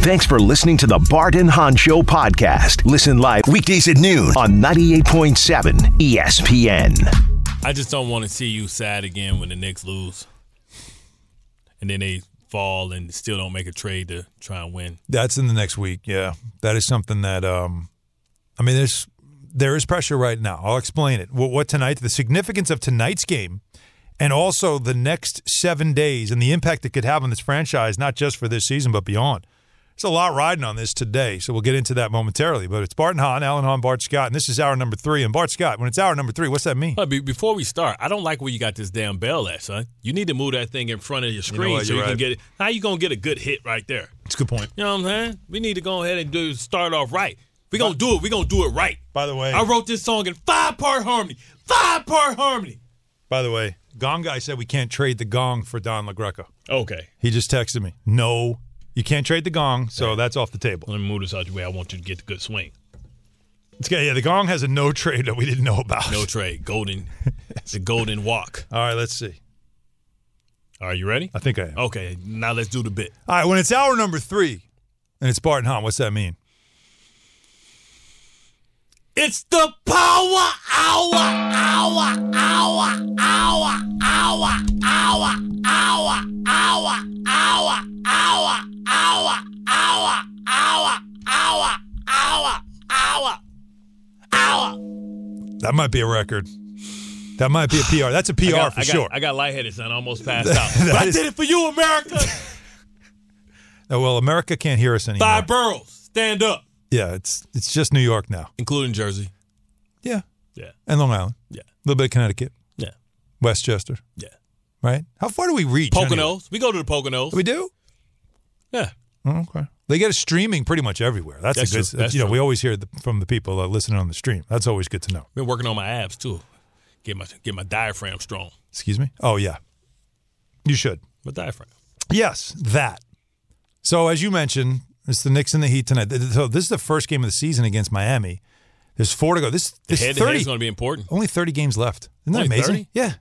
Thanks for listening to the Bart and Hahn Show podcast. Listen live weekdays at noon on 98.7 ESPN. I just don't want to see you sad again when the Knicks lose, and then they fall and still don't make a trade to try and win. That's in the next week. Yeah, that is something that um, I mean, there's there is pressure right now. I'll explain it. What, what tonight? The significance of tonight's game, and also the next seven days, and the impact it could have on this franchise, not just for this season but beyond. There's a lot riding on this today, so we'll get into that momentarily. But it's Bart and Hahn, Alan Hahn, Bart Scott, and this is hour number three. And Bart Scott, when it's hour number three, what's that mean? Be- before we start, I don't like where you got this damn bell at, son. You need to move that thing in front of your screen what, so you you're can get it. How you gonna get a good hit right there? It's a good point. You know what I'm saying? We need to go ahead and do start off right. We gonna do it. We gonna do it right. By the way, I wrote this song in five part harmony. Five part harmony. by the way, Gong guy said we can't trade the gong for Don LaGreca. Okay. He just texted me. No, you can't trade the gong, so that's off the table. Let me move this out your way. I want you to get the good swing. It's good. Yeah, the gong has a no trade that we didn't know about. No trade. Golden. the golden walk. All right, let's see. Are you ready? I think I am. Okay. Now let's do the bit. All right, when it's hour number three and it's Bart and Hahn, what's that mean? It's the power hour, hour, hour, hour, hour, hour, hour, hour, hour, hour, hour, hour, hour, hour, hour, hour, hour. That might be a record. That might be a PR. That's a PR got, for I got, sure. I got lightheaded, son. I almost passed out. but I did it for you, America. Oh, well, America can't hear us anymore. Five boroughs. Stand up. Yeah, it's it's just New York now. Including Jersey. Yeah, Yeah. and Long Island. Yeah. A little bit of Connecticut, Yeah. Westchester. Yeah. Right? How far do we reach? anyway? Poconos. We go to the Poconos. We do. Yeah. Oh, okay. They get us streaming pretty much everywhere. That's, That's a good. That's you know, true. we always hear the, from the people that listening on the stream. That's always good to know. Been working on my abs too. Get my get my diaphragm strong. Excuse me. Oh yeah, you should. My diaphragm. Yes, that. So as you mentioned, it's the Knicks and the Heat tonight. So this is the first game of the season against Miami. There's four to go. This The this head to head thirty. is going to be important. Only thirty games left. Isn't that Only amazing? 30? Yeah.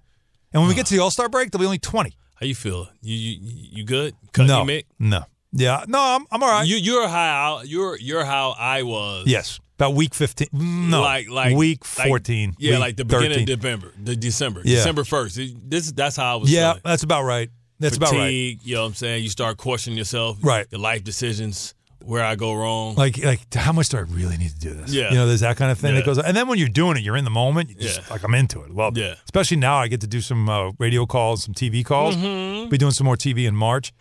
And when we get to the All Star break, there'll be only twenty. How you feel? You you, you good? Cut no, Mick? no. Yeah, no, I'm I'm all right. You you're how you're you're how I was. yes, about week fifteen. No, like like week like- fourteen. yeah, week like the beginning 13. of December, the December, Yeah. December first. This that's how I was. Yeah, feeling. that's about right. That's about right. You know what I'm saying? You start questioning yourself, Right. Your life decisions, where I go wrong. Like, like, how much do I really need to do this? Yeah. you know, there's that kind of thing that goes. on. And then when you're doing it, you're in the moment. You just Yeah. like I'm into it. It. Yeah. Especially now, I get to do some uh, radio calls, some TV calls. Mm-hmm. Be doing some more TV in March,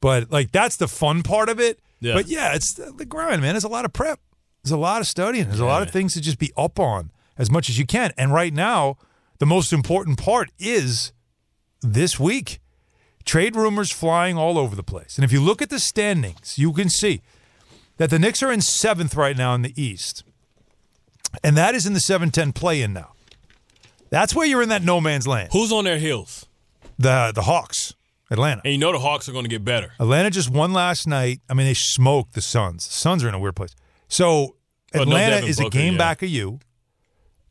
but like that's the fun part of it. Yeah. But yeah, it's the, the grind, man. There's a lot of prep. There's a lot of studying. There's a lot of things to just be up on as much as you can. And right now, the most important part is this week. Trade rumors flying all over the place. And if you look at the standings, you can see that the Knicks are in seventh right now in the East. And that is in the 7 10 play in now. That's where you're in that no man's land. Who's on their heels? The the Hawks, Atlanta. And you know the Hawks are going to get better. Atlanta just won last night. I mean, they smoked the Suns. The Suns are in a weird place. So oh, no Atlanta Devin is a game yeah. back of you,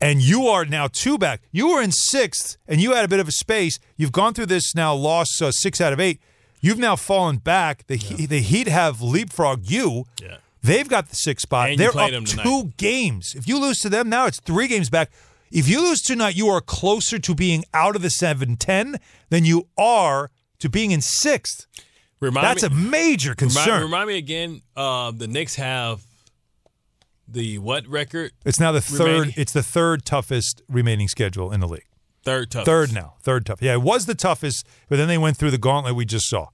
and you are now two back. You were in sixth, and you had a bit of a space. You've gone through this now, lost uh, six out of eight. You've now fallen back. The He- the Heat have leapfrogged you. Yeah. They've got the sixth spot. And They're up them two games. If you lose to them now, it's three games back. If you lose tonight, you are closer to being out of the 7 10 than you are to being in sixth. Remind That's me, a major concern. Remind, remind me again. Uh, the Knicks have the what record? it's now the third. remaining- It's the third toughest remaining schedule in the league. Third toughest. Third now. Third tough. Yeah, it was the toughest, but then they went through the gauntlet we just saw.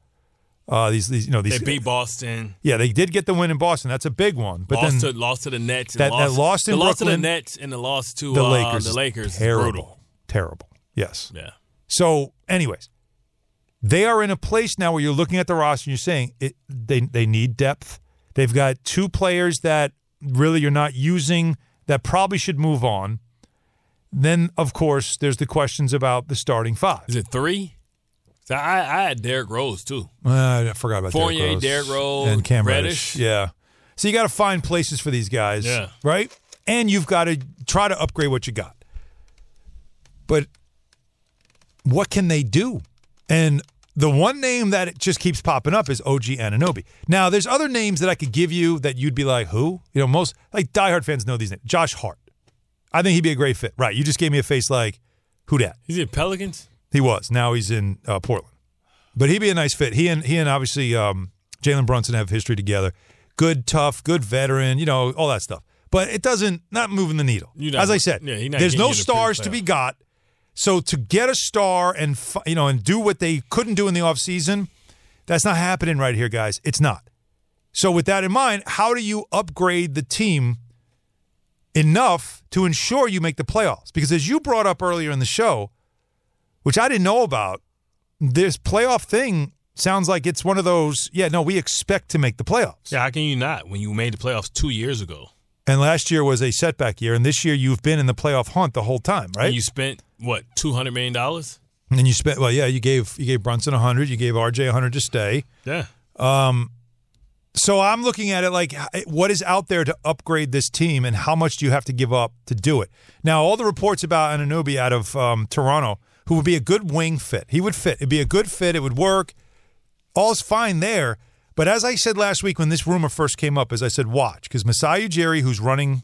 Uh, these, these, you know, these. They beat Boston. yeah, they did get the win in Boston. That's a big one. But lost then to lost to the Nets. And that- that lost, in the loss to the Nets and the loss to the uh, Lakers. The Lakers. Terrible. brutal. Terrible. Yes. Yeah. So, anyways, They are in a place now where you're looking at the roster and you're saying it, they they need depth. They've got two players that really you're not using that probably should move on. Then, of course, there's the questions about the starting five. Is it three? So I, I had Derrick Rose too. Uh, I forgot about Fournier, Derrick Rose, Derrick Rose, and Cam Reddish. Yeah. So you got to find places for these guys, Yeah. right? And you've got to try to upgrade what you got. But what can they do? And the one name that just keeps popping up is OG Anunoby. Now, there's other names that I could give you that you'd be like, who? You know, most like diehard fans know these names. Josh Hart. I think he'd be a great fit. Right. You just gave me a face like, who dat? He's in Pelicans. He was. Now he's in uh, Portland. But he'd be a nice fit. He and he and obviously um, Jalen Brunson have history together. Good, tough, good veteran. You know all that stuff. But it doesn't not moving the needle. Not- As I said, yeah, not there's no to stars to be got. So to get a star and you know and do what they couldn't do in the offseason, that's not happening right here, guys. It's not. So with that in mind, how do you upgrade the team enough to ensure you make the playoffs? Because as you brought up earlier in the show, which I didn't know about, this playoff thing sounds like it's one of those, yeah, no, we expect to make the playoffs. Yeah, how can you not when you made the playoffs two years ago? And last year was a setback year, and this year you've been in the playoff hunt the whole time, right? And you spent what two hundred million dollars? And you spent well, yeah, you gave you gave Brunson a hundred, you gave RJ a hundred to stay. Yeah, So I'm looking at it like what is out there to upgrade this team, and how much do you have to give up to do it? Now, all the reports about Anunoby out of um, Toronto, who would be a good wing fit, he would fit. It'd be a good fit. It would work. All's fine there. But as I said last week when this rumor first came up, as I said, watch because Masai Ujiri, who's running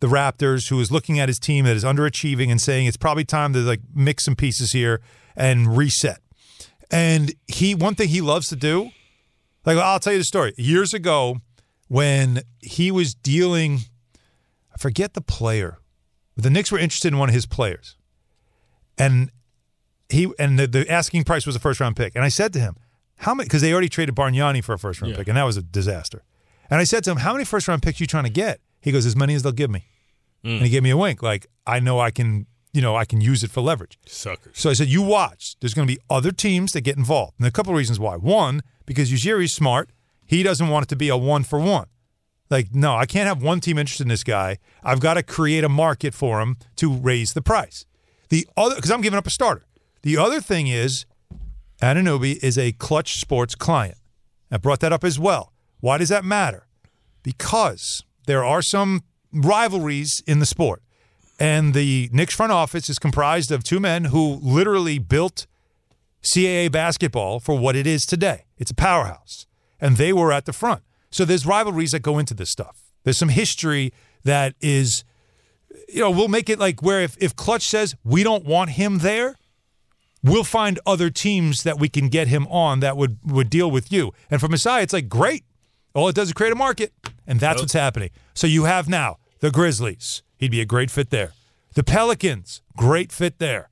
the Raptors, who is looking at his team that is underachieving and saying it's probably time to like mix some pieces here and reset. And he one thing he loves to do, like I'll tell you the story. Years ago, when he was dealing, I forget the player, the Knicks were interested in one of his players, and he and the, the asking price was a first round pick. And I said to him, "How many?" Because they already traded Bargnani for a first round Yeah. pick, and that was a disaster. And I said to him, "How many first round picks are you trying to get?" He goes, "As many as they'll give me." And he mm. gave me a wink, like I know I can, you know, I can use it for leverage. suckers. So I said, you watch. There's going to be other teams that get involved. And a couple of reasons why. One, because Ujiri's smart. He doesn't want it to be a one for one. Like, no, I can't have one team interested in this guy. I've got to create a market for him to raise the price. The other, because I'm giving up a starter. The other thing is, Anunoby is a Clutch Sports client. I brought that up as well. Why does that matter? Because there are some rivalries in the sport. And the Knicks front office is comprised of two men who literally built CAA basketball for what it is today. It's a powerhouse. And they were at the front. So there's rivalries that go into this stuff. There's some history that is, you know, we'll make it like where if, if Clutch says we don't want him there, we'll find other teams that we can get him on that would, would deal with you. And for Masai, it's like, great. All it does is create a market. And that's what's happening. So you have now the Grizzlies. He'd be a great fit there. The Pelicans, great fit there.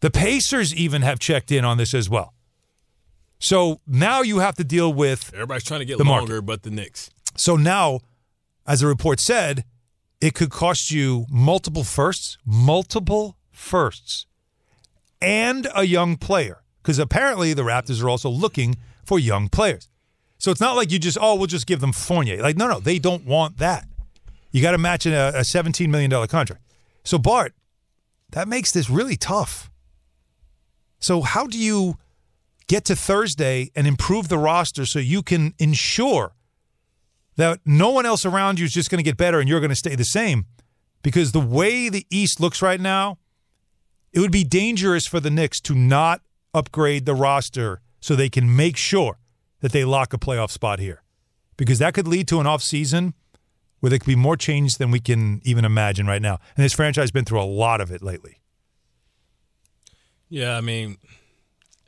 The Pacers even have checked in on this as well. So now you have to deal with Everybody's trying to get The market. but the Knicks. so now, as the report said, it could cost you multiple firsts, multiple firsts, and a young player. Because apparently the Raptors are also looking for young players. So it's not like you just, oh, we'll just give them Fournier. Like, no, no, they don't want that. You got to match in a, a $17 million contract. So, Bart, that makes this really tough. So, how do you get to Thursday and improve the roster so you can ensure that no one else around you is just going to get better and you're going to stay the same. Because the way the East looks right now, it would be dangerous for the Knicks to not upgrade the roster so they can make sure that they lock a playoff spot here. Because that could lead to an offseason where there could be more change than we can even imagine right now. And this franchise has been through a lot of it lately. Yeah, I mean,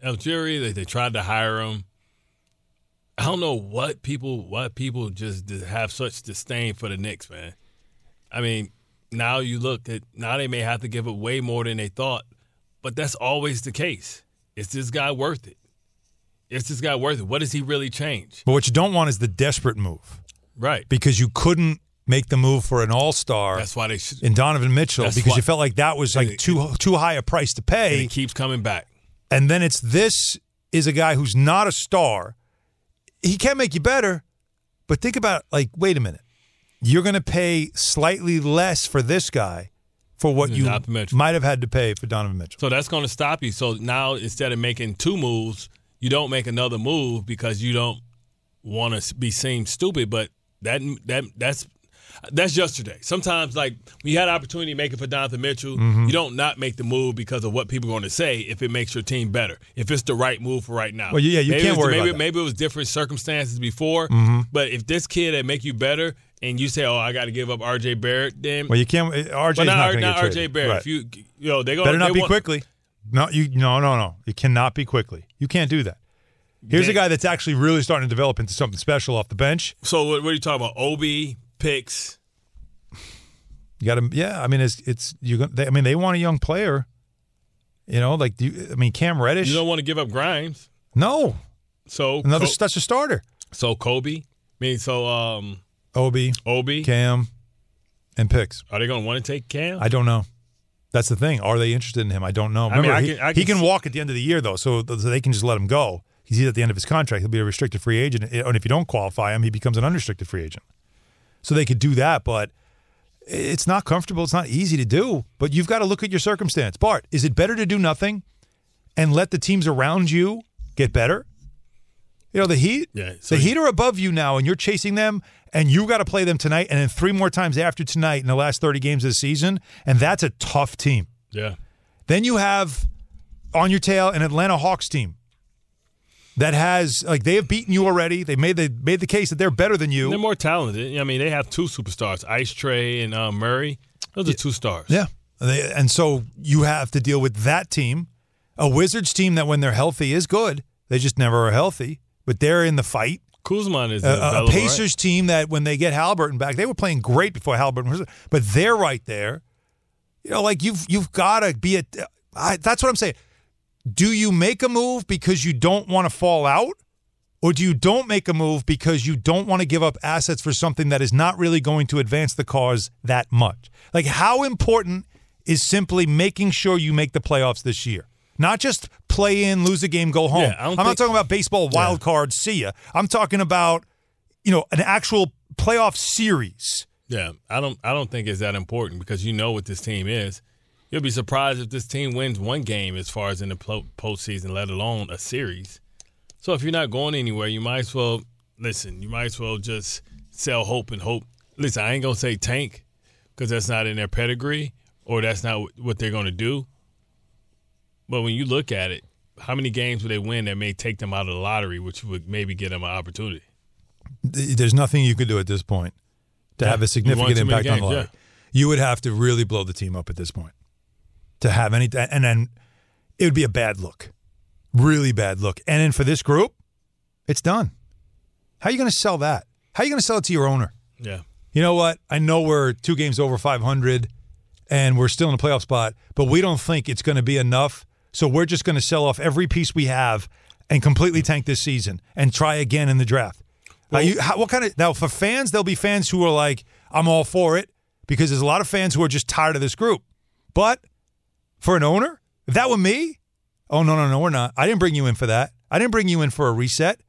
Algeria, they, they tried to hire him. I don't know what people what people just have such disdain for the Knicks, man. I mean, now you look at now they may have to give it way more than they thought, but that's always the case. Is this guy worth it? Is this guy worth it? What does he really change? But what you don't want is the desperate move Right. because you couldn't make the move for an all star. That's why they should. in Donovan Mitchell because why- you felt like that was like it- too too high a price to And pay, it keeps coming back. and then it's this is a guy who's not a star. He can't make you better, but think about like, wait a minute, you're going to pay slightly less for this guy for what you might have had to pay for Donovan Mitchell. So that's going to stop you. So now instead of making two moves, you don't make another move because you don't want to be seen stupid. But that that that's that's yesterday. Sometimes like we had an opportunity to make it for Donovan Mitchell, Mm-hmm. you don't not make the move because of what people are going to say if it makes your team better. If it's the right move for right now. Well, yeah, you maybe can't worry maybe, about that. maybe it was different circumstances before. Mm-hmm. But if this kid that make you better and you say, "Oh, I got to give up RJ Barrett," then Well, you can't. RJ but not not, going to not RJ. Barrett. Right. If you you know they going Better not they be want, Quickley. No, you no no no. You cannot be Quickley. You can't do that. Here's a guy that's actually really starting to develop into something special off the bench. So what, what are you talking about? Ob picks. You got to, yeah. I mean, it's it's you. I mean, they want a young player. You know, like do you, I mean, Cam Reddish. You don't want to give up Grimes. no, So another that's a starter. so Kobe. I mean, so um, Obi, Obi. Cam, and picks. Are they going to want to take Cam? I don't know. That's the thing. Are they interested in him? I don't know. I mean, Remember, I he, can- I he can can see- walk at the end of the year though, so, they can just let him go. He's at the end of his contract. He'll be a restricted free agent, eh, and if you don't qualify him, he becomes an unrestricted free agent. So they could do that, but it's not comfortable. It's not easy to do. But you've got to look at your circumstance. Bart, is it better to do nothing and let the teams around you get better? You know the Heat. Yeah, so the Heat are above you now, and you're chasing them, and you got to play them tonight, and then three more times after tonight in the last 30 games of the season, and that's a tough team. yeah. Then you have on your tail an Atlanta Hawks team that has like they have beaten you already. They made the made the case that they're better than you. They're more talented. I mean, they have two superstars, Ice Trae and uh, Murray. Those are two stars. Yeah. They, and so you have to deal with that team, a Wizards team that when they're healthy is good. They just never are healthy, but they're in the fight. Kuzman is A- A, a right? Pacers team that when they get Halliburton back, they were playing great before Halliburton was, but they're right there. You know, like you've you've got to be a. I, that's what I'm saying. Do you make a move because you don't want to fall out, or do you don't make a move because you don't want to give up assets for something that is not really going to advance the cause that much? Like, how important is simply making sure you make the playoffs this year? Not just play in, lose a game, go home. Yeah, I'm don't talking about baseball wild card, see ya. I'm talking about, you know, an actual playoff series. Yeah, I don't. I don't think it's that important because you know what this team is. You'll be surprised if this team wins one game as far as in the postseason, let alone a series. So if you're not going anywhere, you might as well listen. You might as well just sell hope and hope. Listen, I ain't gonna say tank because that's not in their pedigree or that's not what they're gonna do. But when you look at it, how many games would they win that may take them out of the lottery, which would maybe get them an opportunity? There's nothing you could do at this point to have a significant impact on the games, lottery. You would have to really blow the team up at this point to have any, and then it would be a bad look, really bad look. And then for this group, it's done. How are you going to sell that? How are you going to sell it to your owner? Yeah. you know what? I know we're two games over 500 and we're still in a playoff spot, but we don't think it's going to be enough. So we're just going to sell off every piece we have and completely tank this season and try again in the draft. Now, you, how, what kind of now for fans? There'll be fans who are like, "I'm all for it," because there's a lot of fans who are just tired of this group. But for an owner, if that were me, oh no, no, no, we're not. I didn't bring you in for that. I didn't bring you in for a reset.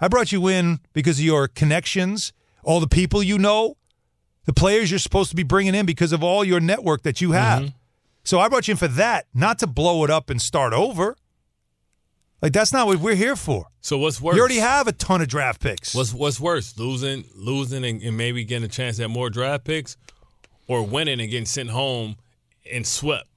I brought you in because of your connections, all the people you know, the players you're supposed to be bringing in because of all your network that you have. Mm-hmm. So I brought you in for that, not to blow it up and start over. Like that's not what we're here for. So what's worse? You already have a ton of draft picks. What's what's worse, losing, losing, and, and maybe getting a chance at more draft picks, or winning and getting sent home and swept,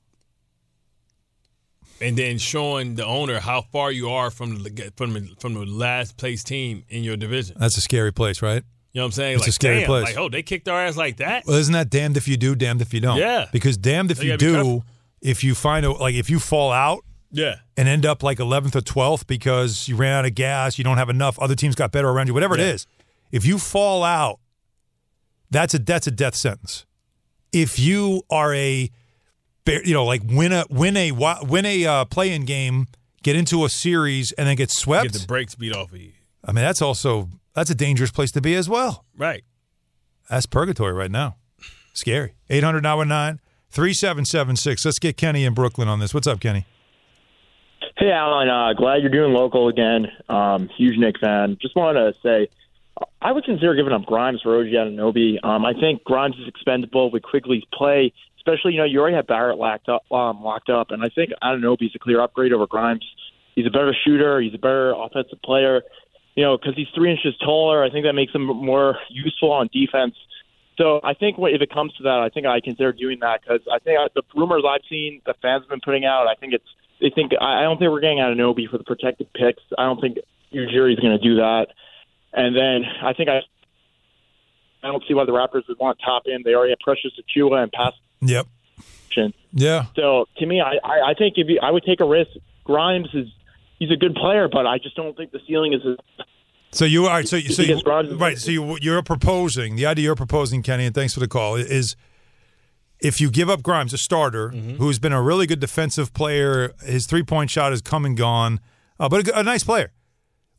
and then showing the owner how far you are from the from from the last place team in your division. That's a scary place, right? You know what I'm saying? It's a scary damn, place. Like, oh, they kicked our ass like that. Well, isn't that damned if you do, damned if you don't? Yeah. Because damned if So you you do, if you find a like if you fall out Yeah, and end up like 11th or 12th because you ran out of gas, you don't have enough, other teams got better around you, whatever Yeah. it is. If you fall out, that's a that's a death sentence. If you are a you know like win a win a win a uh, play-in game, get into a series and then get swept, get the brakes beat off of you. I mean that's also that's a dangerous place to be as well. Right. That's purgatory right now. Scary. 800 919 3776. Let's get Kenny in Brooklyn on this. What's up, Kenny? Hey, Alan. Uh, glad you're doing local again. Um, huge Knick fan. Just wanted to say, I would consider giving up Grimes for OG Anunoby. Um, I think Grimes is expendable with Quickley's play, especially you know you already have Barrett locked up, um, locked up, and I think Anunoby's a clear upgrade over Grimes. He's a better shooter. He's a better offensive player. You know, because he's three inches taller. I think that makes him more useful on defense. So I think if it comes to that, I think I consider doing that because I think uh, the rumors I've seen, the fans have been putting out, I think it's they think I don't think we're getting out of Anunoby for the protected picks. I don't think Ujiri is going to do that. And then I think I I don't see why the Raptors would want top end. They already have Precious Achiuwa and pass. Yep. Yeah. So to me, I I, I think if you, I would take a risk. Grimes is he's a good player, but I just don't think the ceiling is. As, So you are so you, so you, Because Grimes is- right. So you, you're proposing the idea you're proposing, Kenny, and thanks for the call. Is if you give up Grimes, a starter who's been a really good defensive player, his three point shot has come and gone, uh, but a, a nice player.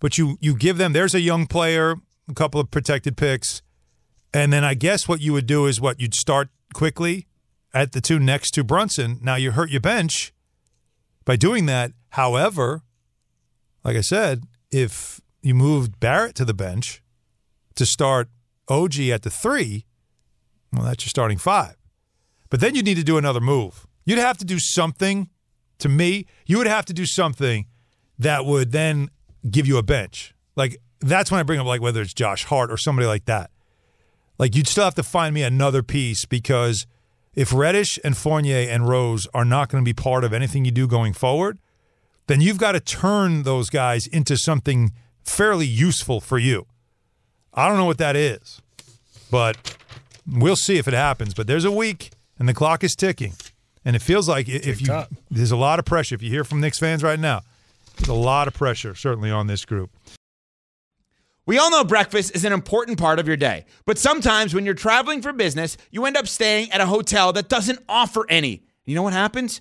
But you you give them there's a young player, a couple of protected picks, and then I guess what you would do is what you'd start Quickley at the two next to Brunson. Now you hurt your bench by doing that. However, like I said, if you moved Barrett to the bench to start OG at the three, well, that's your starting five. But then you need to do another move. You'd have to do something, to me, you would have to do something that would then give you a bench. Like, that's when I bring up, like, whether it's Josh Hart or somebody like that. Like, you'd still have to find me another piece because if Reddish and Fournier and Rose are not going to be part of anything you do going forward, then you've got to turn those guys into something fairly useful for you. I don't know what that is, but we'll see if it happens. But there's a week, and the clock is ticking, and it feels like i- if you Tick-tock. there's a lot of pressure. If you hear from Knicks fans right now, there's a lot of pressure certainly on this group. We all know breakfast is an important part of your day, but sometimes when you're traveling for business, you end up staying at a hotel that doesn't offer any. You know what happens?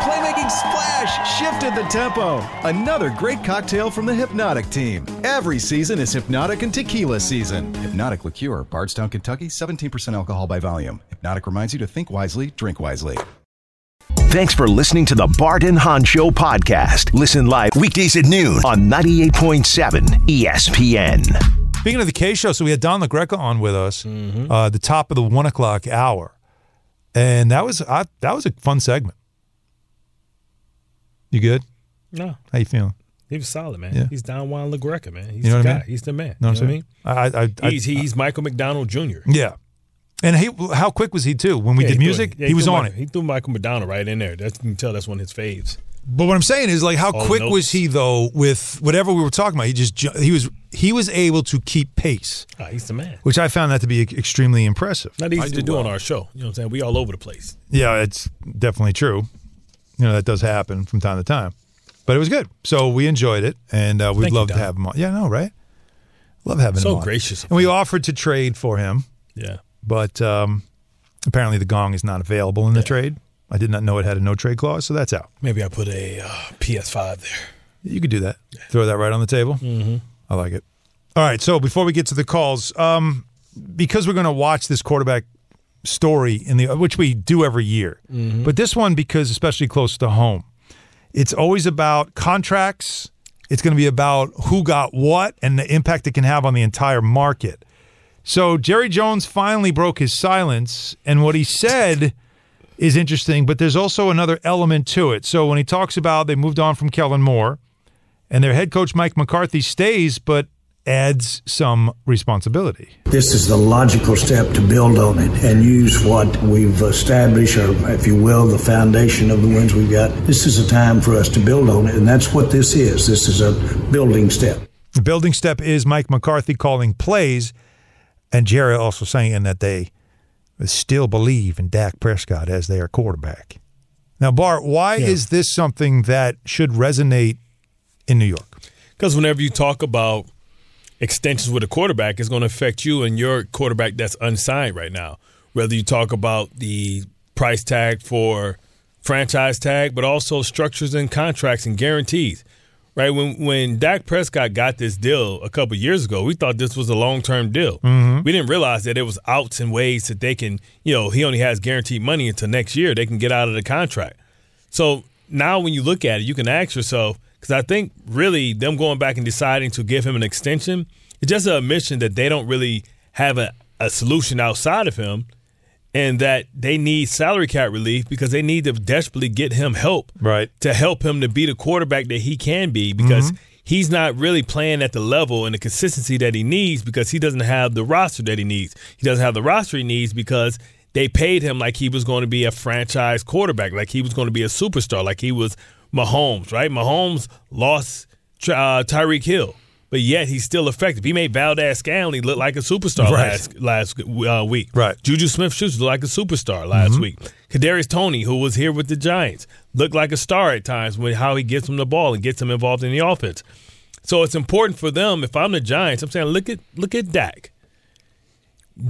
The playmaking splash shifted the tempo. Another great cocktail from the Hypnotic team. Every season is Hypnotic and Tequila season. Hypnotic Liqueur, Bardstown, Kentucky, 17% alcohol by volume. Hypnotic reminds you to think wisely, drink wisely. Thanks for listening to the Bart and Hahn Show podcast. Listen live weekdays at noon on 98.7 ESPN. Speaking of the Kay show, so we had Don LaGreca on with us, uh, the top of the one o'clock hour, and that was I, that was a fun segment. You good? No, How you feeling? he was solid, man. Yeah. He's Don Juan LaGreca, man. He's You know the what I guy. mean? He's the man. Know you what know what I mean? saying? I, I, I, He's, he's Michael McDonald Jr. yeah, and he how quick was he too when we Yeah, did he music? yeah, he, was on Michael- it. He threw Michael McDonald right in there. That's, you can tell that's one of his faves. But what I'm saying is like how All quick notes. was he though with whatever we were talking about? He just he was he was able to keep pace, Ah, he's the man. which I found that to be extremely impressive. Not easy to do on our show. You know what I'm saying? We all over the place. Yeah, it's definitely true. You know that does happen from time to time, but it was good. So we enjoyed it, and uh, we'd Thank you, love to Don. have him on. Yeah, no, right? Love having So him on. gracious of And we you. offered to trade for him, Yeah. but um, apparently the gong is not available in the trade. I did not know it had a no trade clause, so that's out. Maybe I put a uh, PS5 there. You could do that. Throw that right on the table. Mm-hmm. I like it. All right. So before we get to the calls, um, because we're going to watch this quarterback story in the which we do every year, mm-hmm. but this one because especially close to home, it's always about contracts It's going to be about who got what and the impact it can have on the entire market. So Jerry Jones finally broke his silence, and what he said is interesting, but there's also another element to it. So when he talks about they moved on from Kellen Moore, and their head coach Mike McCarthy stays, but adds some responsibility. This is the logical step to build on it and use what we've established, or if you will, the foundation of the wins we've got. This is a time for us to build on it, and that's what this is. This is a building step. The building step is Mike McCarthy calling plays, and Jerry also saying that they still believe in Dak Prescott as their quarterback. Now, Bart, why Yeah. is this something that should resonate in New York? Because whenever you talk about extensions with a quarterback, is going to affect you and your quarterback that's unsigned right now. Whether you talk about the price tag for franchise tag, but also structures and contracts and guarantees. Right when when Dak Prescott got this deal a couple years ago, we thought this was a long term deal. Mm-hmm. We didn't realize that it was outs and ways that they can, you know, he only has guaranteed money until next year. They can get out of the contract. So now when you look at it, you can ask yourself, because I think really them going back and deciding to give him an extension, it's just an admission that they don't really have a, a solution outside of him and that they need salary cap relief because they need to desperately get him help Right. to help him to be the quarterback that he can be because Mm-hmm. he's not really playing at the level and the consistency that he needs because he doesn't have the roster that he needs. He doesn't have the roster he needs because they paid him like he was going to be a franchise quarterback, like he was going to be a superstar, like he was Mahomes, right? Mahomes lost uh, Tyreek Hill. But yet he's still effective. He made Valdes-Scantling look like a superstar Right. last last uh, week. Right. Juju Smith Schuster looked like a superstar last week. Kadarius Toney, who was here with the Giants, looked like a star at times with how he gets him the ball and gets him involved in the offense. So it's important for them. If I'm the Giants, I'm saying look at look at Dak.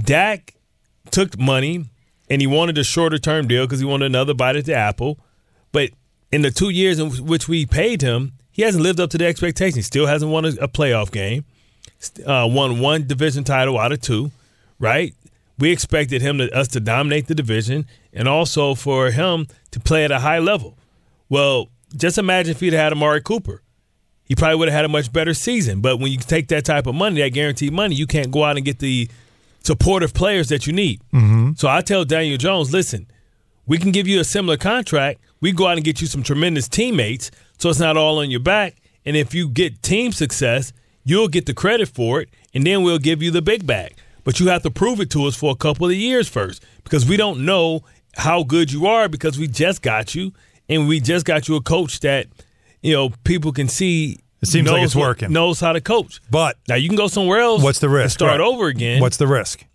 Dak took money and he wanted a shorter term deal because he wanted another bite at the apple. But in the two years in which we paid him, he hasn't lived up to the expectations. He still hasn't won a, a playoff game. Uh, won one division title out of two, right? We expected him to us to dominate the division and also for him to play at a high level. Well, just imagine if he'd had Amari Cooper. He probably would have had a much better season. But when you take that type of money, that guaranteed money, you can't go out and get the supportive players that you need. Mm-hmm. So I tell Daniel Jones, listen, we can give you a similar contract. We go out and get you some tremendous teammates, so it's not all on your back. And if you get team success, you'll get the credit for it, and then we'll give you the big bag. But you have to prove it to us for a couple of years first, because we don't know how good you are because we just got you, and we just got you a coach that you know people can see. It seems like knows it's what- working. Knows how to coach. But Now you can go somewhere else. what's the and risk? Start Right. over again. What's the risk?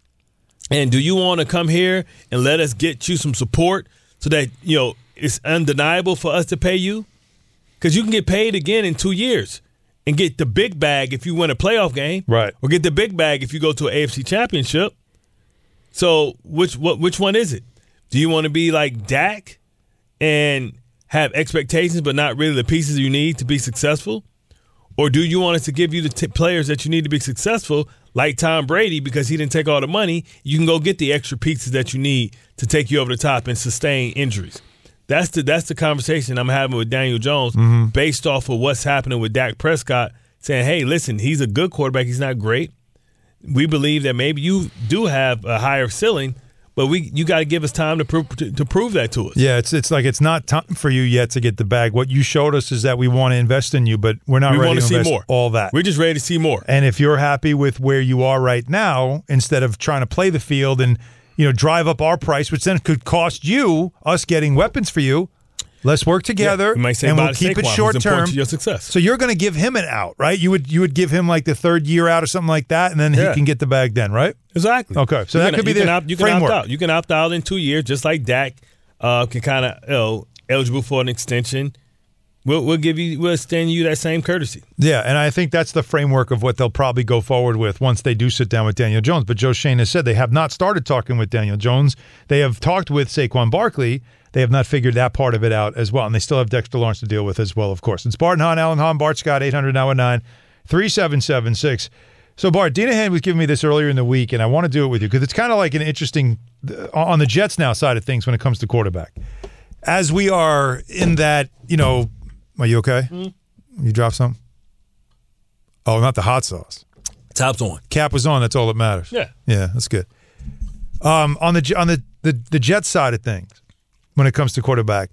And do you want to come here and let us get you some support so that you know it's undeniable for us to pay you? Because you can get paid again in two years and get the big bag if you win a playoff game, Right. Or get the big bag if you go to an AFC Championship. So which what which one is it? Do you want to be like Dak and have expectations but not really the pieces you need to be successful? Or do you want us to give you the t- players that you need to be successful, like Tom Brady, because he didn't take all the money? You can go get the extra pieces that you need to take you over the top and sustain injuries. That's the that's the conversation I'm having with Daniel Jones, mm-hmm. based off of what's happening with Dak Prescott. Saying, "Hey, listen, he's a good quarterback. He's not great. We believe that maybe you do have a higher ceiling, but we you got to give us time to prove to, to prove that to us." Yeah, it's it's like it's not time for you yet to get the bag. What you showed us is that we want to invest in you, but we're not we ready to to see more. all that. We're just ready to see more. And if you're happy with where you are right now, instead of trying to play the field and you know drive up our price, which then could cost you us getting weapons for you, let's work together say and we'll keep Saquon, it short term. to your success. So you're going to give him an out, right? You would you would give him like the third year out or something like that, and then Yeah. he can get the bag then, right? Exactly. Okay, so You that can- could be you the can opt, you can framework. opt out. You can opt out in two years, just like Dak uh, can kind of you know eligible for an extension. We'll, we'll give you we'll extend you that same courtesy. Yeah, and I think that's the framework of what they'll probably go forward with once they do sit down with Daniel Jones. But Joe Schoen has said they have not started talking with Daniel Jones. They have talked with Saquon Barkley. They have not figured that part of it out as well. And they still have Dexter Lawrence to deal with as well, of course. It's Bart and Hahn, Alan Hahn, Bart Scott, 800 919 3776. So, Bart, Dina Hand was giving me this earlier in the week, and I want to do it with you because it's kind of like an interesting uh, on the Jets now side of things when it comes to quarterback. As we are in that, you know, are you okay? You drop something? Oh, not the hot sauce. Top's on. Cap was on. That's all that matters. Yeah. Yeah, that's good. Um, on the on the, the the Jets side of things, when it comes to quarterback,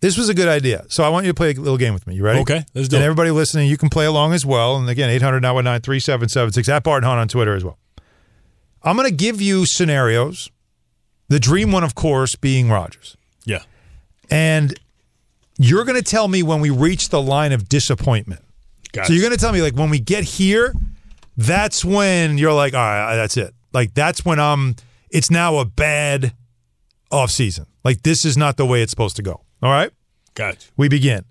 this was a good idea. So I want you to play a little game with me. You ready? Okay, let's do and it. everybody listening, you can play along as well. And again, 800 919 3776 at Bart Hunt on Twitter as well. I'm going to give you scenarios. The dream one, of course, being Rodgers. Yeah. And you're going to tell me when we reach the line of disappointment. Gotcha. So you're going to tell me like when we get here, that's when you're like, all right, that's it. Like that's when I'm. It's now a bad off season. Like this is not the way it's supposed to go. All right, Gotcha. we begin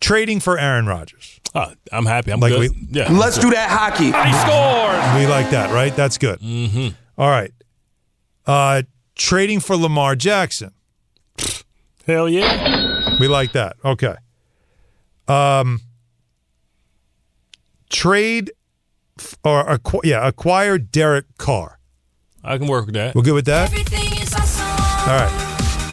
trading for Aaron Rodgers. Oh, I'm happy. I'm Like good. we- yeah. Let's do that hockey. He scores. We like that, right? That's good. Mm-hmm. right. Uh, trading for Lamar Jackson. Hell yeah. We like that. Okay. Um, trade f- or acqu- yeah, acquire Derek Carr. I can work with that. We're good with that. All right.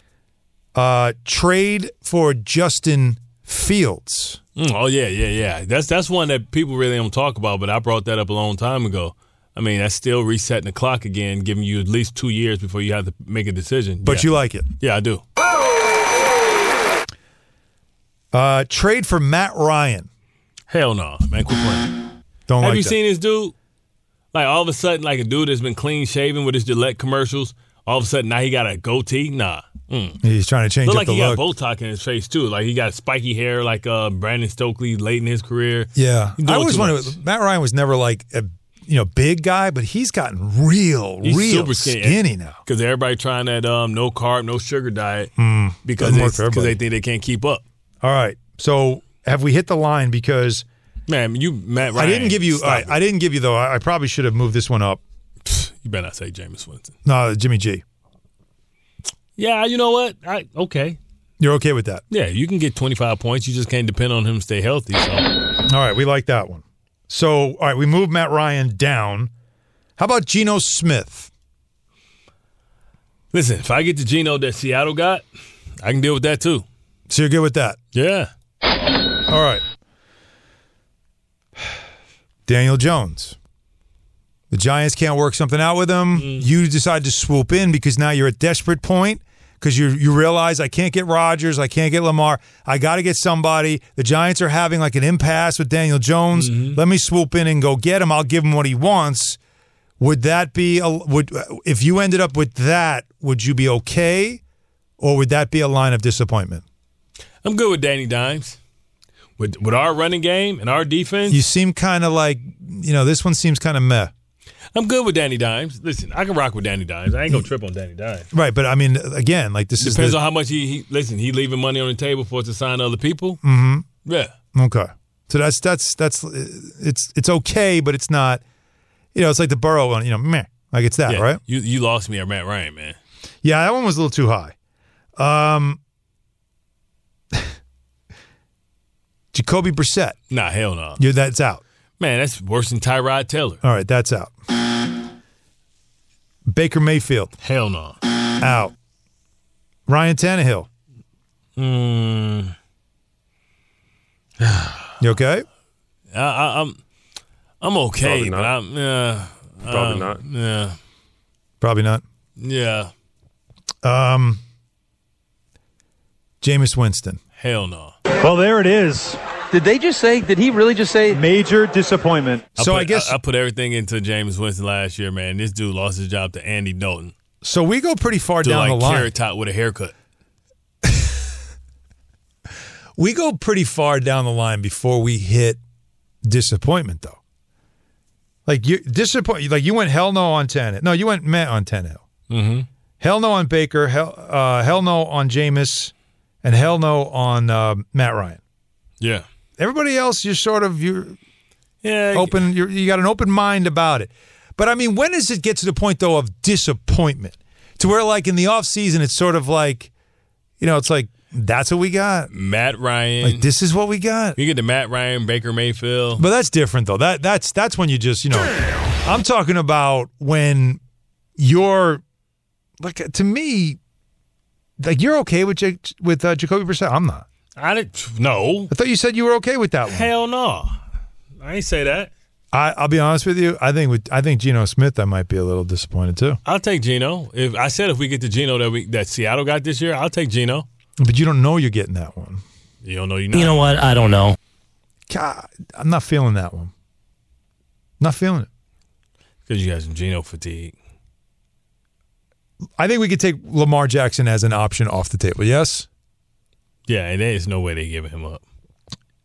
Uh, trade for Justin Fields. Mm, oh yeah, yeah, yeah. That's that's one that people really don't talk about, but I brought that up a long time ago. I mean, that's still resetting the clock again, giving you at least two years before you have to make a decision. But yeah. you like it. yeah, I do. Uh, trade for Matt Ryan. Hell no, man. Quit playing. Don't Have like you that. seen this dude? Like all of a sudden, like a dude that's been clean shaven with his Gillette commercials. All of a sudden, now he got a goatee. Nah, mm. He's trying to change look up like the he look. got Botox in his face too. Like he got spiky hair, like uh, Brandon Stokley late in his career. yeah, I always wondered. Matt Ryan was never like a you know big guy, but he's gotten real, He's real super skinny. skinny now. because everybody trying that um, no carb, no sugar diet because doesn't work it's- for 'cause everybody. they think they can't keep up. All right, so have we hit the line? Because Man, you Matt Ryan. I didn't give you. I. I didn't give you though. I, I probably should have moved this one up. You better not say Jameis Winston. No, Jimmy G. Yeah, you know what? I okay. You're okay with that? Yeah, you can get 25 points. You just can't depend on him to stay healthy. So All right, we like that one. So, all right, we move Matt Ryan down. How about Geno Smith? listen, if I get the Geno that Seattle got, I can deal with that too. So you're good with that? Yeah. All right. Daniel Jones. The Giants can't work something out with him. Mm. You decide to swoop in because now you're at desperate point because you you realize I can't get Rodgers, I can't get Lamar. I got to get somebody. The Giants are having like an impasse with Daniel Jones. Mm-hmm. Let me swoop in and go get him. I'll give him what he wants. Would that be a would if you ended up with that? Would you be okay, or would that be a line of disappointment? I'm good with Danny Dimes. With with our running game and our defense, You seem kind of like you know this one seems kind of meh. I'm good with Danny Dimes. Listen, I can rock with Danny Dimes. I ain't gonna trip on Danny Dimes. Right, but I mean, again, like this Depends on how much he, he listen. He leaving money on the table for us to sign other people. Mm hmm Yeah, okay. So that's that's that's it's it's okay, but it's not. You know, it's like the Burrow one. You know, meh, like it's that, yeah. right? You you lost me at Matt Ryan, man. Yeah, that one was a little too high. Um, Jacoby Brissett, Nah, hell no. you that's out. Man, that's worse than Tyrod Taylor. All right, that's out. Baker Mayfield Hell no. out. Ryan Tannehill, Mm, you okay? I, I, I'm I'm okay, Probably but not. I'm yeah. Probably um, not. Yeah, Probably not. yeah. Um, Jameis Winston. Hell no. Well, there it is. Did they just say? Did he really just say? Major disappointment. So put, I guess I, put everything into Jameis Winston last year, man. This dude lost his job to Andy Dalton. so. We go pretty far To down like the line. carrot top with a haircut. we go pretty far down the line before we hit disappointment, though. Like you disappoint, like you went hell no on Tannehill. No, you went Matt on Tannehill. Mm-hmm. Hell no on Baker. Hell, uh, hell no on Jameis, and hell no on uh, Matt Ryan. Yeah. Everybody else, you're sort of you're Yeah. open. You're, you got an open mind about it. But I mean, when does it get to the point though of disappointment, to where like in the off season, it's sort of like, you know, it's like that's what we got. Matt Ryan. Like this is what we got. you get the Matt Ryan, Baker Mayfield. But that's different though. That that's that's when you just you know. I'm talking about when you're like to me, like you're okay with Jake, with uh, Jacoby Brissett. I'm not. I didn't. No. I thought you said you were okay with that one. Hell no. I ain't say that. I, I'll be honest with you. I think with I think Geno Smith, I might be a little disappointed too. I'll take Geno. If I said if we get the Geno that we that Seattle got this year, I'll take Geno. But you don't know you're getting that one. You don't know you. Not. You know what? I don't know. God, I'm not feeling that one. Not feeling it. because you got some Geno fatigue. I think we could take Lamar Jackson as an option off the table. Yes. Yeah, and there's no way they giving him up.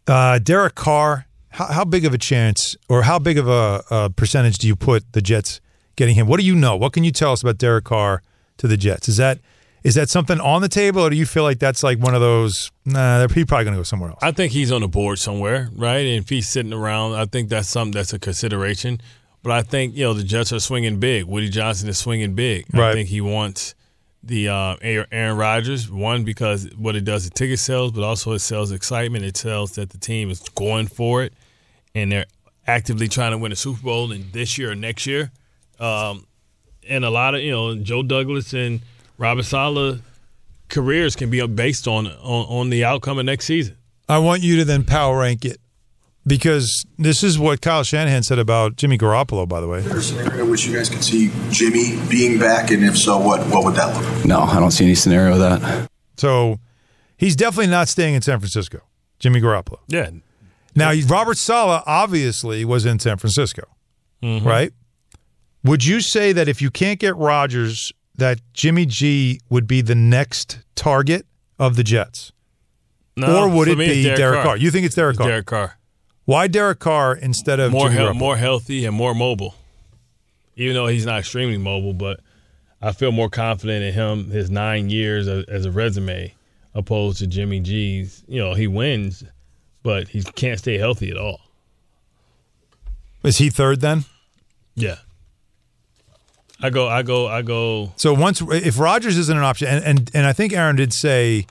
Uh, Derek Carr. How, how big of a chance, or how big of a, a percentage do you put the Jets getting him? What do you know? What can you tell us about Derek Carr to the Jets? Is that is that something on the table, or do you feel like that's like one of those? Nah, they're he's probably going to go somewhere else. I think he's on the board somewhere, right? And if he's sitting around, I think that's something that's a consideration. But I think you know the Jets are swinging big. Woody Johnson is swinging big. Right. I think he wants the uh, Aaron Rodgers one because what it does is ticket sales, but also it sells excitement. It tells that the team is going for it and they're actively trying to win a Super Bowl in this year or next year. Um, and a lot of you know Joe Douglas and Robert Saleh careers can be based on, on on the outcome of next season. I want you to then power rank it because this is what Kyle Shanahan said about Jimmy Garoppolo. By the way, Is there a scenario in which you guys could see Jimmy being back, and if so, what what would that look like? No, I don't see any scenario of that. so he's definitely not staying in San Francisco. Jimmy Garoppolo. Yeah. Now Robert Saleh obviously was in San Francisco, Mm-hmm. right? Would you say that if you can't get Rodgers, that Jimmy G would be the next target of the Jets? No, or would it me, be Derek Derek, Carr. Carr? You think it's Derek It's Carr? Derek Carr. Why Derek Carr instead of more Garoppolo? more healthy and more mobile. Even though he's not extremely mobile, but I feel more confident in him his nine years as, as a resume, opposed to Jimmy G's. You know, he wins, but he can't stay healthy at all. Is he third then? Yeah. I go. I go. I go. So once if Rodgers isn't an option, and, and and I think Aaron did say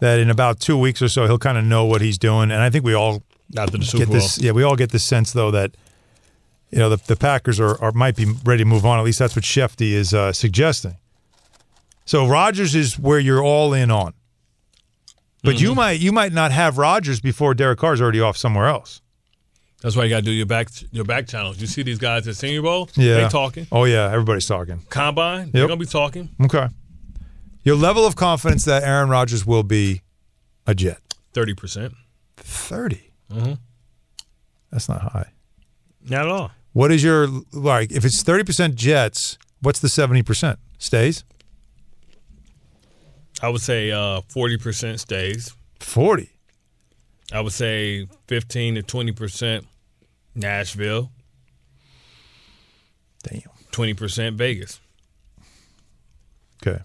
that in about two weeks or so he'll kind of know what he's doing, and I think we all After the Super get this. Yeah, we all get the sense though that you know the, the Packers are, are might be ready to move on. At least that's what Shefty is uh, suggesting. So Rodgers is where you're all in on, but Mm-hmm. you might you might not have Rodgers before Derek Carr's already off somewhere else. That's why you got to do your back your back channels. You see these guys at Senior Bowl? Yeah, they talking. Oh yeah, everybody's talking. Combine, they're gonna be talking. Okay, your level of confidence that Aaron Rodgers will be a Jet. Thirty percent. 30 Mm-hmm. That's not high. Not at all. What is your like? If it's thirty percent Jets, what's the seventy percent? Stays I would say uh, forty percent stays. forty. I would say fifteen to twenty percent Nashville. Damn. Twenty percent Vegas. Okay.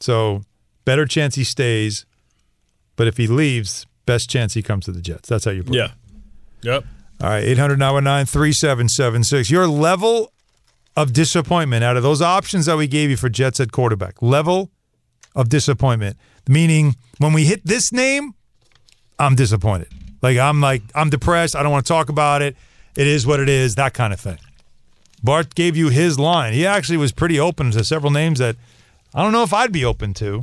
So better chance he stays, but if he leaves, best chance he comes to the Jets. That's how you put it. Yeah. Yep. All right, 800 919 3776. Your level of disappointment out of those options that we gave you for Jets at quarterback, level of disappointment, meaning when we hit this name, I'm disappointed. Like, I'm like, I'm depressed. I don't want to talk about it. It is what it is, that kind of thing. Bart gave you his line. He actually was pretty open to several names that I don't know if I'd be open to.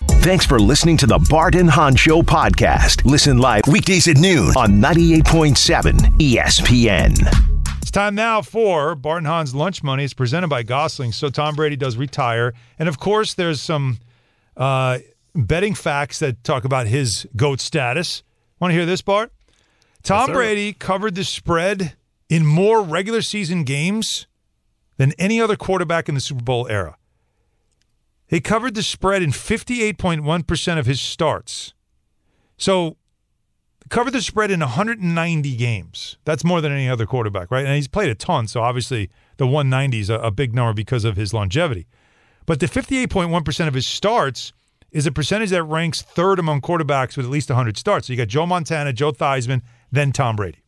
Thanks for listening to the Barton and Hahn Show podcast. Listen live weekdays at noon on 98.7 ESPN. It's time now for Bart and Hahn's Lunch Money. It's presented by Gosling. So Tom Brady does retire. And of course, there's some uh, betting facts that talk about his GOAT status. Want to hear this, Bart? Tom sir. Brady covered the spread in more regular season games than any other quarterback in the Super Bowl era. He covered the spread in 58.1% of his starts. So, covered the spread in 190 games. That's more than any other quarterback, right? And he's played a ton, so obviously the 190 is a, a big number because of his longevity. But the 58.1% of his starts is a percentage that ranks third among quarterbacks with at least 100 starts. So you got Joe Montana, Joe Theismann, then Tom Brady.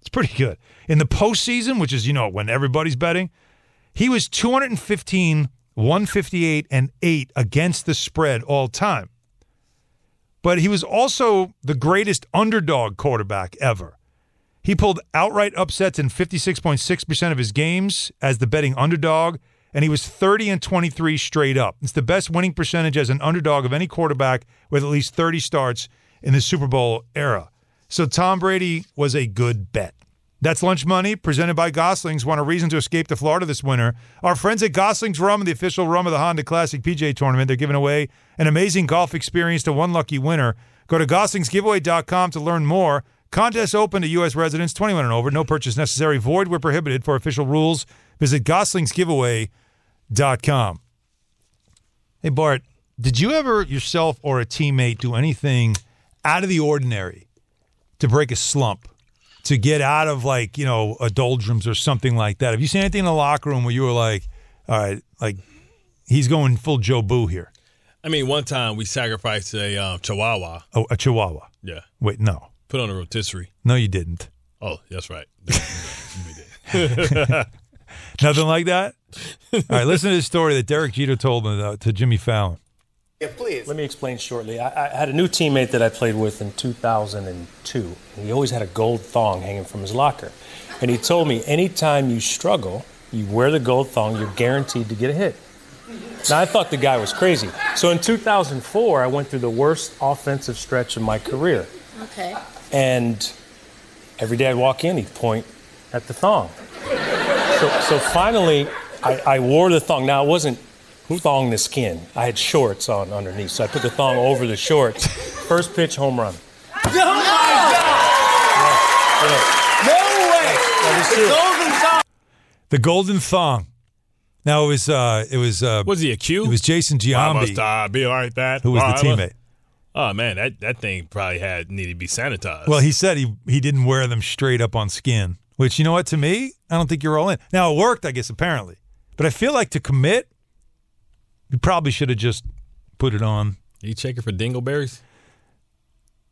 It's pretty good. In the postseason, which is, you know, when everybody's betting, he was 215, 158, and 8 against the spread all time. But he was also the greatest underdog quarterback ever. He pulled outright upsets in 56.6% of his games as the betting underdog, and he was 30 and 23 straight up. It's the best winning percentage as an underdog of any quarterback with at least 30 starts in the Super Bowl era. So Tom Brady was a good bet. That's Lunch Money, presented by Goslings. Want a reason to escape to Florida this winter? Our friends at Goslings Rum, the official rum of the Honda Classic PGA Tournament, they're giving away an amazing golf experience to one lucky winner. Go to goslingsgiveaway.com to learn more. Contest open to U.S. residents 21 and over. No purchase necessary. Void where prohibited for official rules. Visit goslingsgiveaway.com. Hey, Bart, did you ever yourself or a teammate do anything out of the ordinary to break a slump? To get out of like you know a doldrums or something like that. Have you seen anything in the locker room where you were like, all right, like he's going full Joe Boo here? I mean, one time we sacrificed a uh, chihuahua. Oh, a Chihuahua. Yeah. Wait, no, Put on a rotisserie. no, you didn't. Oh, that's right. Nothing like that. All right, listen to this story that Derek Jeter told to Jimmy Fallon. Yeah, please. Let me explain shortly. I, I had a new teammate that I played with in 2002. And he always had a gold thong hanging from his locker. And he told me, anytime you struggle, you wear the gold thong, you're guaranteed to get a hit. Now, I thought the guy was crazy. So in 2004, I went through the worst offensive stretch of my career. Okay. And every day I'd walk in, he'd point at the thong. So, so finally, I, I wore the thong. Now, it wasn't thong the skin. I had shorts on underneath, so I put the thong over the shorts. First pitch, home run. Oh my God! No way! The golden thong. The golden thong. Now it was uh it was uh Was he a Q? It was Jason Why must Giambi I be like that? who was Why the must- teammate. Oh man, that, that thing probably had needed to be sanitized. Well, he said he he didn't wear them straight up on skin, which you know what to me, I don't think you're all in. Now it worked, I guess apparently. But I feel like to commit you probably should have just put it on. you checking for dingleberries?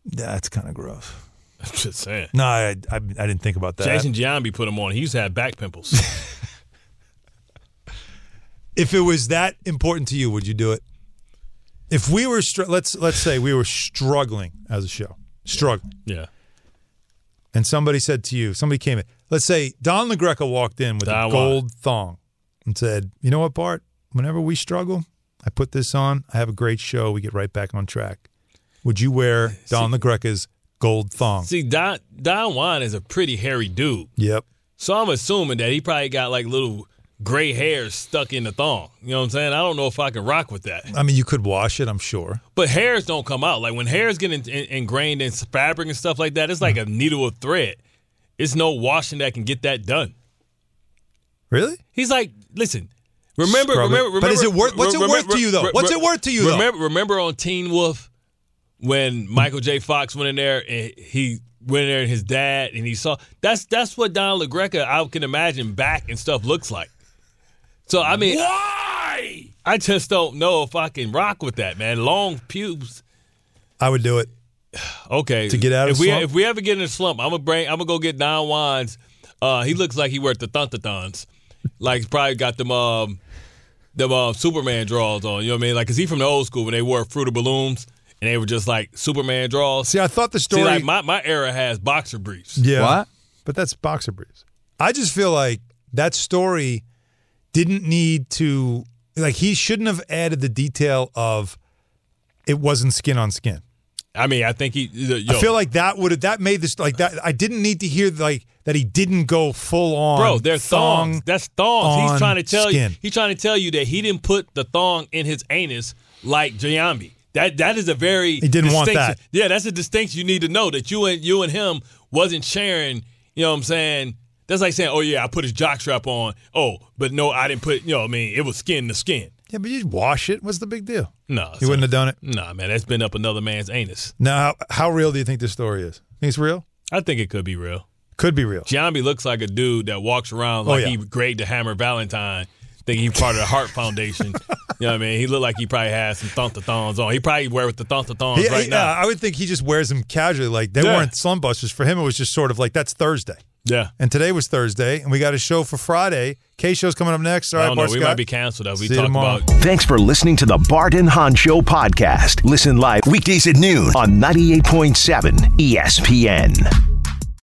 That's kind of gross. I'm just saying. No, I, I I didn't think about that. Jason Giambi put him on. He used to have back pimples. if it was that important to you, would you do it? If we were str- let's let's say we were struggling as a show, struggling, yeah. and somebody said to you, somebody came in. Let's say Don LaGreca walked in with Don a gold thong and said, "You know what, Bart? Whenever we struggle, I put this on. I have a great show. We get right back on track." Would you wear Don LaGreca's gold thong? See, Don Don Juan is a pretty hairy dude. Yep. So I'm assuming that he probably got like little gray hairs stuck in the thong. You know what I'm saying? I don't know if I can rock with that. I mean, you could wash it, I'm sure. But hairs don't come out. Like when hairs get in, in, ingrained in fabric and stuff like that, it's like hmm. a needle of thread. It's no washing that can get that done. Really? He's like, listen, remember, Scrub remember, remember. But is it worth- what's it worth to you, though? What's it worth to you, though? Remember, remember on Teen Wolf when Michael J. Fox went in there and he went in there and his dad and he saw that's that's what Don LaGreca I can imagine back and stuff looks like. So I mean, why? I just don't know if I can rock with that, man. Long pubes. I would do it. Okay. To get out of if we slump? if we ever get in a slump, I'm gonna bring I'm gonna go get Don Juan's. Uh, he looks like he worked the thuntathons. Like he's probably got them um them uh, Superman draws on. You know what I mean? Like, cause he from the old school when they wore Fruit of the Looms and they were just like Superman draws. See, I thought the See, story. like my, my era has boxer briefs. yeah, What? But that's boxer briefs. I just feel like that story didn't need to. Like he shouldn't have added the detail of it wasn't skin on skin. I mean, I think he. Yo, I feel like that would have that made this like that. I didn't need to hear like that he didn't go full on. Bro, they're thong thongs. That's thongs. He's trying to tell skin. you. He's trying to tell you that he didn't put the thong in his anus like Giambi. That that is a very He didn't want that. Yeah, that's a distinction you need to know that you and you and him wasn't sharing. You know what I'm saying? That's like saying, "Oh yeah, I put his jock strap on." Oh, but no, I didn't put. You know, what I mean, it was skin to skin. Yeah, but you wash it. What's the big deal? No, You wouldn't have done it. Nah, man, that's been up another man's anus. Now, how, how real do you think this story is? Think it's real? I think it could be real. Could be real. Giambi looks like a dude that walks around Oh, like yeah. he grade the Hammer Valentine, think he's part of the Hart Foundation. you know what I mean? He looked like he probably has some thontathons on. He probably wear with the thontathons He- right he- now. uh, I would think he just wears them casually. Like they Yeah. weren't slum busters. For him, it was just sort of like that's Thursday. Yeah. And today was Thursday, and we got a show for Friday. K show's coming up next. All I don't know. Oh, Bart We Scott. might be canceled. Though. We See you tomorrow. about Thanks for listening to the Bart and Hahn Show podcast. Listen live weekdays at noon on 98.7 ESPN.